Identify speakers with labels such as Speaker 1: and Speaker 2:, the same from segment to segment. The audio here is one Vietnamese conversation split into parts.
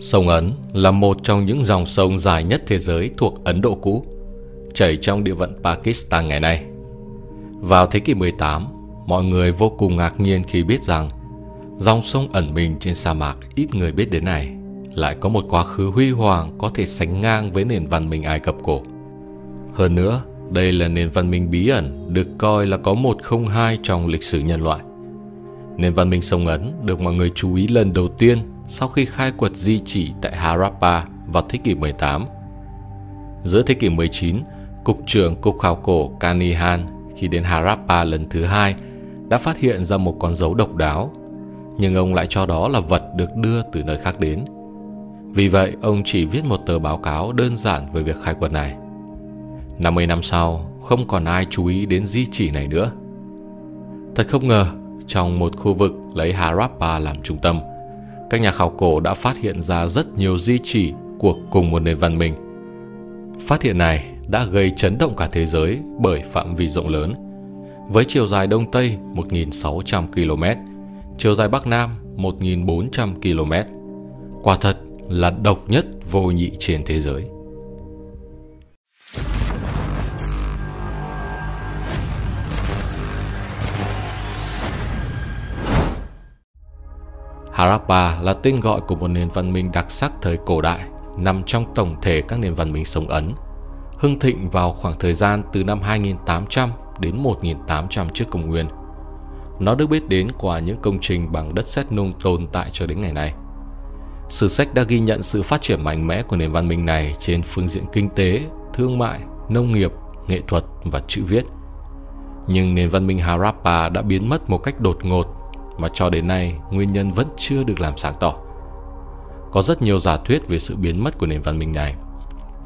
Speaker 1: Sông Ấn là một trong những dòng sông dài nhất thế giới thuộc Ấn Độ cũ, chảy trong địa phận Pakistan ngày nay. Vào thế kỷ 18, mọi người vô cùng ngạc nhiên khi biết rằng dòng sông ẩn mình trên sa mạc ít người biết đến này lại có một quá khứ huy hoàng có thể sánh ngang với nền văn minh Ai Cập cổ. Hơn nữa, đây là nền văn minh bí ẩn được coi là có một không hai trong lịch sử nhân loại. Nền văn minh sông Ấn được mọi người chú ý lần đầu tiên sau khi khai quật di chỉ tại Harappa vào thế kỷ 18. Giữa thế kỷ 19, Cục trưởng Cục Khảo cổ Kanihan khi đến Harappa lần thứ hai đã phát hiện ra một con dấu độc đáo, nhưng ông lại cho đó là vật được đưa từ nơi khác đến. Vì vậy, ông chỉ viết một tờ báo cáo đơn giản về việc khai quật này. 50 năm sau, không còn ai chú ý đến di chỉ này nữa. Thật không ngờ, trong một khu vực lấy Harappa làm trung tâm, các nhà khảo cổ đã phát hiện ra rất nhiều di chỉ của cùng một nền văn minh. Phát hiện này đã gây chấn động cả thế giới bởi phạm vi rộng lớn. Với chiều dài Đông Tây 1.600 km, chiều dài Bắc Nam 1.400 km. Quả thật là độc nhất vô nhị trên thế giới. Harappa là tên gọi của một nền văn minh đặc sắc thời cổ đại, nằm trong tổng thể các nền văn minh sông Ấn. Hưng thịnh vào khoảng thời gian từ năm 2800 đến 1800 trước công nguyên. Nó được biết đến qua những công trình bằng đất sét nung tồn tại cho đến ngày nay. Sử sách đã ghi nhận sự phát triển mạnh mẽ của nền văn minh này trên phương diện kinh tế, thương mại, nông nghiệp, nghệ thuật và chữ viết. Nhưng nền văn minh Harappa đã biến mất một cách đột ngột mà cho đến nay nguyên nhân vẫn chưa được làm sáng tỏ. Có rất nhiều giả thuyết về sự biến mất của nền văn minh này.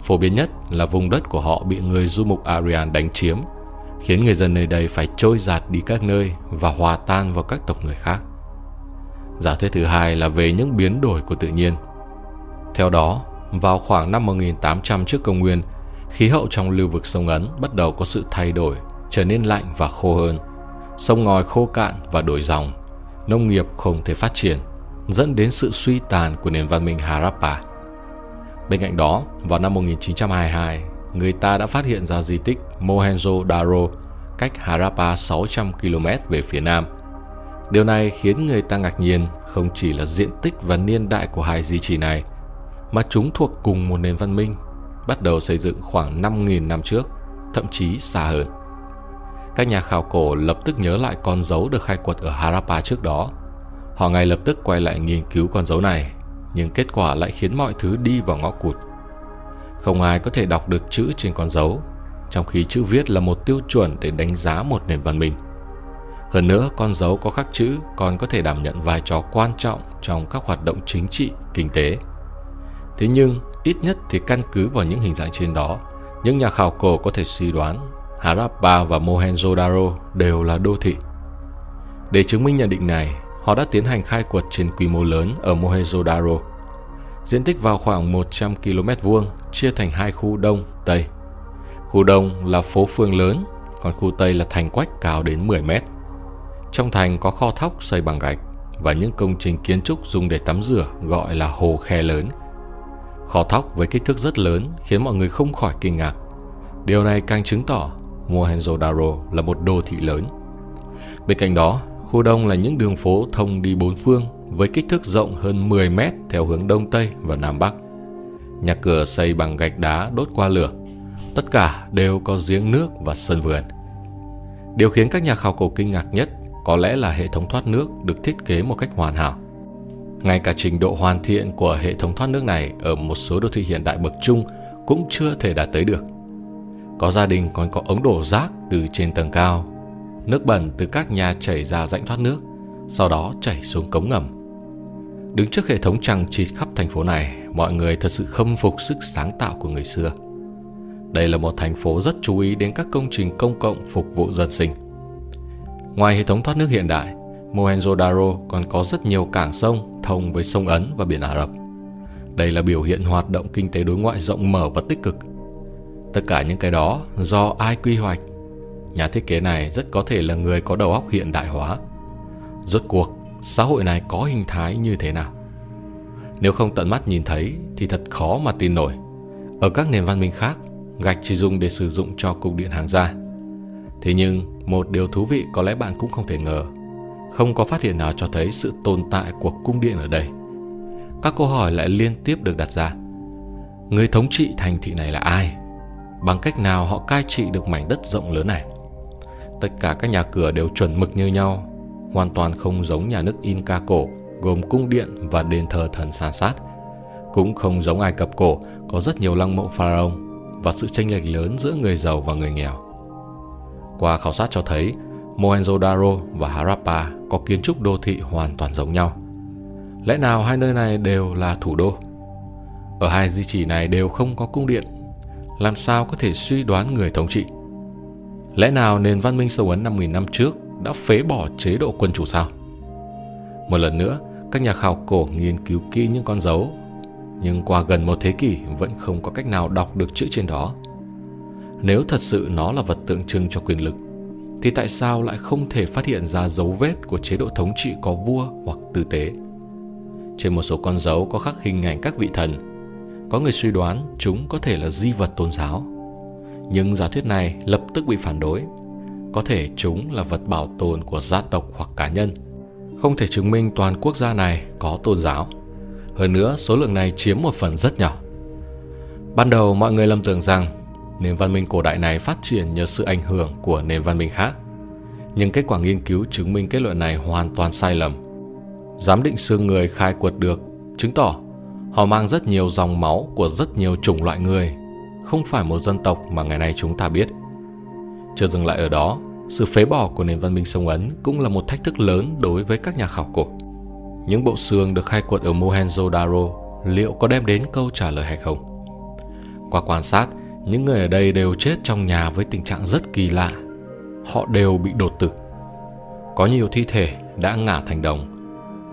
Speaker 1: Phổ biến nhất là vùng đất của họ bị người du mục Aryan đánh chiếm, khiến người dân nơi đây phải trôi giạt đi các nơi và hòa tan vào các tộc người khác. Giả thuyết thứ hai là về những biến đổi của tự nhiên. Theo đó, vào khoảng năm 1800 trước công nguyên, khí hậu trong lưu vực sông Ấn bắt đầu có sự thay đổi, trở nên lạnh và khô hơn. Sông ngòi khô cạn và đổi dòng, nông nghiệp không thể phát triển, dẫn đến sự suy tàn của nền văn minh Harappa. Bên cạnh đó, vào năm 1922, người ta đã phát hiện ra di tích Mohenjo-daro cách Harappa 600 km về phía nam. Điều này khiến người ta ngạc nhiên không chỉ là diện tích và niên đại của hai di chỉ này, mà chúng thuộc cùng một nền văn minh, bắt đầu xây dựng khoảng 5.000 năm trước, thậm chí xa hơn. Các nhà khảo cổ lập tức nhớ lại con dấu được khai quật ở Harappa trước đó. Họ ngay lập tức quay lại nghiên cứu con dấu này, nhưng kết quả lại khiến mọi thứ đi vào ngõ cụt. Không ai có thể đọc được chữ trên con dấu, trong khi chữ viết là một tiêu chuẩn để đánh giá một nền văn minh. Hơn nữa, con dấu có khắc chữ còn có thể đảm nhận vai trò quan trọng trong các hoạt động chính trị, kinh tế. Thế nhưng, ít nhất thì căn cứ vào những hình dạng trên đó, những nhà khảo cổ có thể suy đoán Harappa và Mohenjo-daro đều là đô thị. Để chứng minh nhận định này, họ đã tiến hành khai quật trên quy mô lớn ở Mohenjo-daro. Diện tích vào khoảng 100 km vuông, chia thành hai khu đông, tây. Khu đông là phố phường lớn, còn khu tây là thành quách cao đến 10 mét. Trong thành có kho thóc xây bằng gạch và những công trình kiến trúc dùng để tắm rửa gọi là hồ khe lớn. Kho thóc với kích thước rất lớn khiến mọi người không khỏi kinh ngạc. Điều này càng chứng tỏ Mohenjo-daro là một đô thị lớn. Bên cạnh đó, khu đông là những đường phố thông đi bốn phương với kích thước rộng hơn 10 mét theo hướng đông tây và nam bắc. Nhà cửa xây bằng gạch đá đốt qua lửa. Tất cả đều có giếng nước và sân vườn. Điều khiến các nhà khảo cổ kinh ngạc nhất có lẽ là hệ thống thoát nước được thiết kế một cách hoàn hảo. Ngay cả trình độ hoàn thiện của hệ thống thoát nước này ở một số đô thị hiện đại bậc trung cũng chưa thể đạt tới được. Có gia đình còn có ống đổ rác từ trên tầng cao, nước bẩn từ các nhà chảy ra rãnh thoát nước, sau đó chảy xuống cống ngầm. Đứng trước hệ thống trăng trịt khắp thành phố này, mọi người thật sự khâm phục sức sáng tạo của người xưa. Đây là một thành phố rất chú ý đến các công trình công cộng phục vụ dân sinh. Ngoài hệ thống thoát nước hiện đại, Mohenjo-daro còn có rất nhiều cảng sông thông với sông Ấn và biển Ả Rập. Đây là biểu hiện hoạt động kinh tế đối ngoại rộng mở và tích cực – Tất cả những cái đó do ai quy hoạch? Nhà thiết kế này rất có thể là người có đầu óc hiện đại hóa. Rốt cuộc, xã hội này có hình thái như thế nào? Nếu không tận mắt nhìn thấy thì thật khó mà tin nổi. Ở các nền văn minh khác, gạch chỉ dùng để sử dụng cho cục điện hàng gia. Thế nhưng, một điều thú vị có lẽ bạn cũng không thể ngờ. Không có phát hiện nào cho thấy sự tồn tại của cung điện ở đây. Các câu hỏi lại liên tiếp được đặt ra. Người thống trị thành thị này là ai? Bằng cách nào họ cai trị được mảnh đất rộng lớn này? Tất cả các nhà cửa đều chuẩn mực như nhau, hoàn toàn không giống nhà nước Inca cổ, gồm cung điện và đền thờ thần san sát. Cũng không giống Ai Cập cổ, có rất nhiều lăng mộ pharaoh và sự chênh lệch lớn giữa người giàu và người nghèo. Qua khảo sát cho thấy, Mohenjo-daro và Harappa có kiến trúc đô thị hoàn toàn giống nhau. Lẽ nào hai nơi này đều là thủ đô? Ở hai di chỉ này đều không có cung điện, làm sao có thể suy đoán người thống trị? Lẽ nào nền văn minh sâu ấn 5.000 năm trước đã phế bỏ chế độ quân chủ sao? Một lần nữa, các nhà khảo cổ nghiên cứu kỹ những con dấu, nhưng qua gần một thế kỷ vẫn không có cách nào đọc được chữ trên đó. Nếu thật sự nó là vật tượng trưng cho quyền lực, thì tại sao lại không thể phát hiện ra dấu vết của chế độ thống trị có vua hoặc tư tế? Trên một số con dấu có khắc hình ảnh các vị thần. Có người suy đoán chúng có thể là di vật tôn giáo. Nhưng giả thuyết này lập tức bị phản đối. Có thể chúng là vật bảo tồn của gia tộc hoặc cá nhân. Không thể chứng minh toàn quốc gia này có tôn giáo. Hơn nữa, số lượng này chiếm một phần rất nhỏ. Ban đầu mọi người lầm tưởng rằng nền văn minh cổ đại này phát triển nhờ sự ảnh hưởng của nền văn minh khác. Nhưng kết quả nghiên cứu chứng minh kết luận này hoàn toàn sai lầm giám định xương người khai quật được chứng tỏ họ mang rất nhiều dòng máu của rất nhiều chủng loại người, không phải một dân tộc mà ngày nay chúng ta biết. Chưa dừng lại ở đó, sự phế bỏ của nền văn minh sông Ấn cũng là một thách thức lớn đối với các nhà khảo cổ. Những bộ xương được khai quật ở Mohenjo-daro liệu có đem đến câu trả lời hay không? Qua quan sát, những người ở đây đều chết trong nhà với tình trạng rất kỳ lạ. Họ đều bị đột tử. Có nhiều thi thể đã ngả thành đồng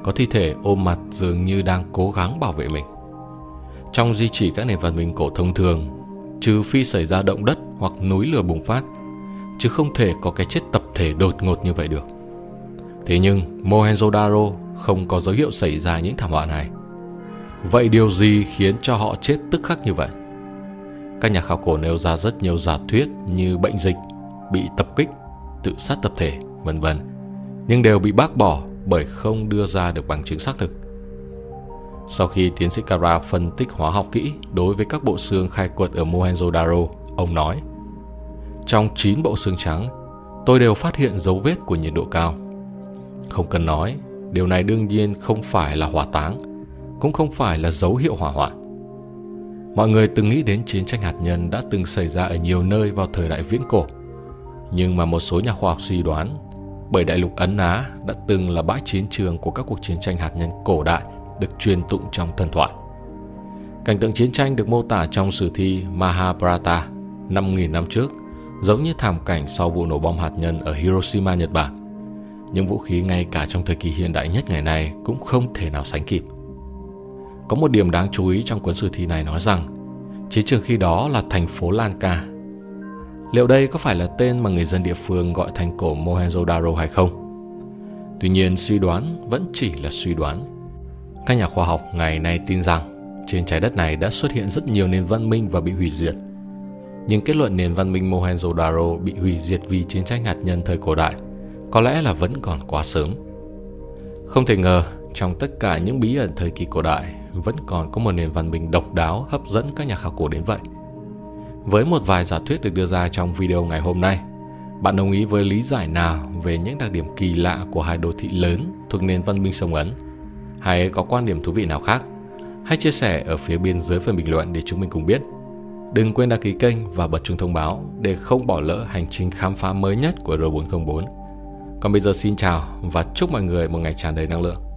Speaker 1: có thi thể ôm mặt dường như đang cố gắng bảo vệ mình. Trong di chỉ các nền văn minh cổ thông thường, trừ phi xảy ra động đất hoặc núi lửa bùng phát, chứ không thể có cái chết tập thể đột ngột như vậy được. Thế nhưng Mohenjo-daro không có dấu hiệu xảy ra những thảm họa này. Vậy điều gì khiến cho họ chết tức khắc như vậy? Các nhà khảo cổ nêu ra rất nhiều giả thuyết như bệnh dịch, bị tập kích, tự sát tập thể, vân vân, nhưng đều bị bác bỏ bởi không đưa ra được bằng chứng xác thực. Sau khi tiến sĩ Kara phân tích hóa học kỹ đối với các bộ xương khai quật ở Mohenjo-daro, ông nói Trong 9 bộ xương trắng, tôi đều phát hiện dấu vết của nhiệt độ cao. Không cần nói, điều này đương nhiên không phải là hỏa táng, cũng không phải là dấu hiệu hỏa hoạn. Mọi người từng nghĩ đến chiến tranh hạt nhân đã từng xảy ra ở nhiều nơi vào thời đại viễn cổ. Nhưng mà một số nhà khoa học suy đoán bởi đại lục Ấn Á đã từng là bãi chiến trường của các cuộc chiến tranh hạt nhân cổ đại được truyền tụng trong thần thoại. Cảnh tượng chiến tranh được mô tả trong sử thi Mahabharata 5.000 năm trước, giống như thảm cảnh sau vụ nổ bom hạt nhân ở Hiroshima, Nhật Bản. Những vũ khí ngay cả trong thời kỳ hiện đại nhất ngày nay cũng không thể nào sánh kịp. Có một điểm đáng chú ý trong cuốn sử thi này nói rằng, chiến trường khi đó là thành phố Lanka Liệu đây có phải là tên mà người dân địa phương gọi thành cổ Mohenjo-daro hay không? Tuy nhiên, suy đoán vẫn chỉ là suy đoán. Các nhà khoa học ngày nay tin rằng trên trái đất này đã xuất hiện rất nhiều nền văn minh và bị hủy diệt. Nhưng kết luận nền văn minh Mohenjo-daro bị hủy diệt vì chiến tranh hạt nhân thời cổ đại có lẽ là vẫn còn quá sớm. Không thể ngờ, trong tất cả những bí ẩn thời kỳ cổ đại vẫn còn có một nền văn minh độc đáo hấp dẫn các nhà khảo cổ đến vậy – với một vài giả thuyết được đưa ra trong video ngày hôm nay, bạn đồng ý với lý giải nào về những đặc điểm kỳ lạ của hai đô thị lớn thuộc nền văn minh sông Ấn? Hay có quan điểm thú vị nào khác? Hãy chia sẻ ở phía bên dưới phần bình luận để chúng mình cùng biết. Đừng quên đăng ký kênh và bật chuông thông báo để không bỏ lỡ hành trình khám phá mới nhất của R404. Còn bây giờ xin chào và chúc mọi người một ngày tràn đầy năng lượng.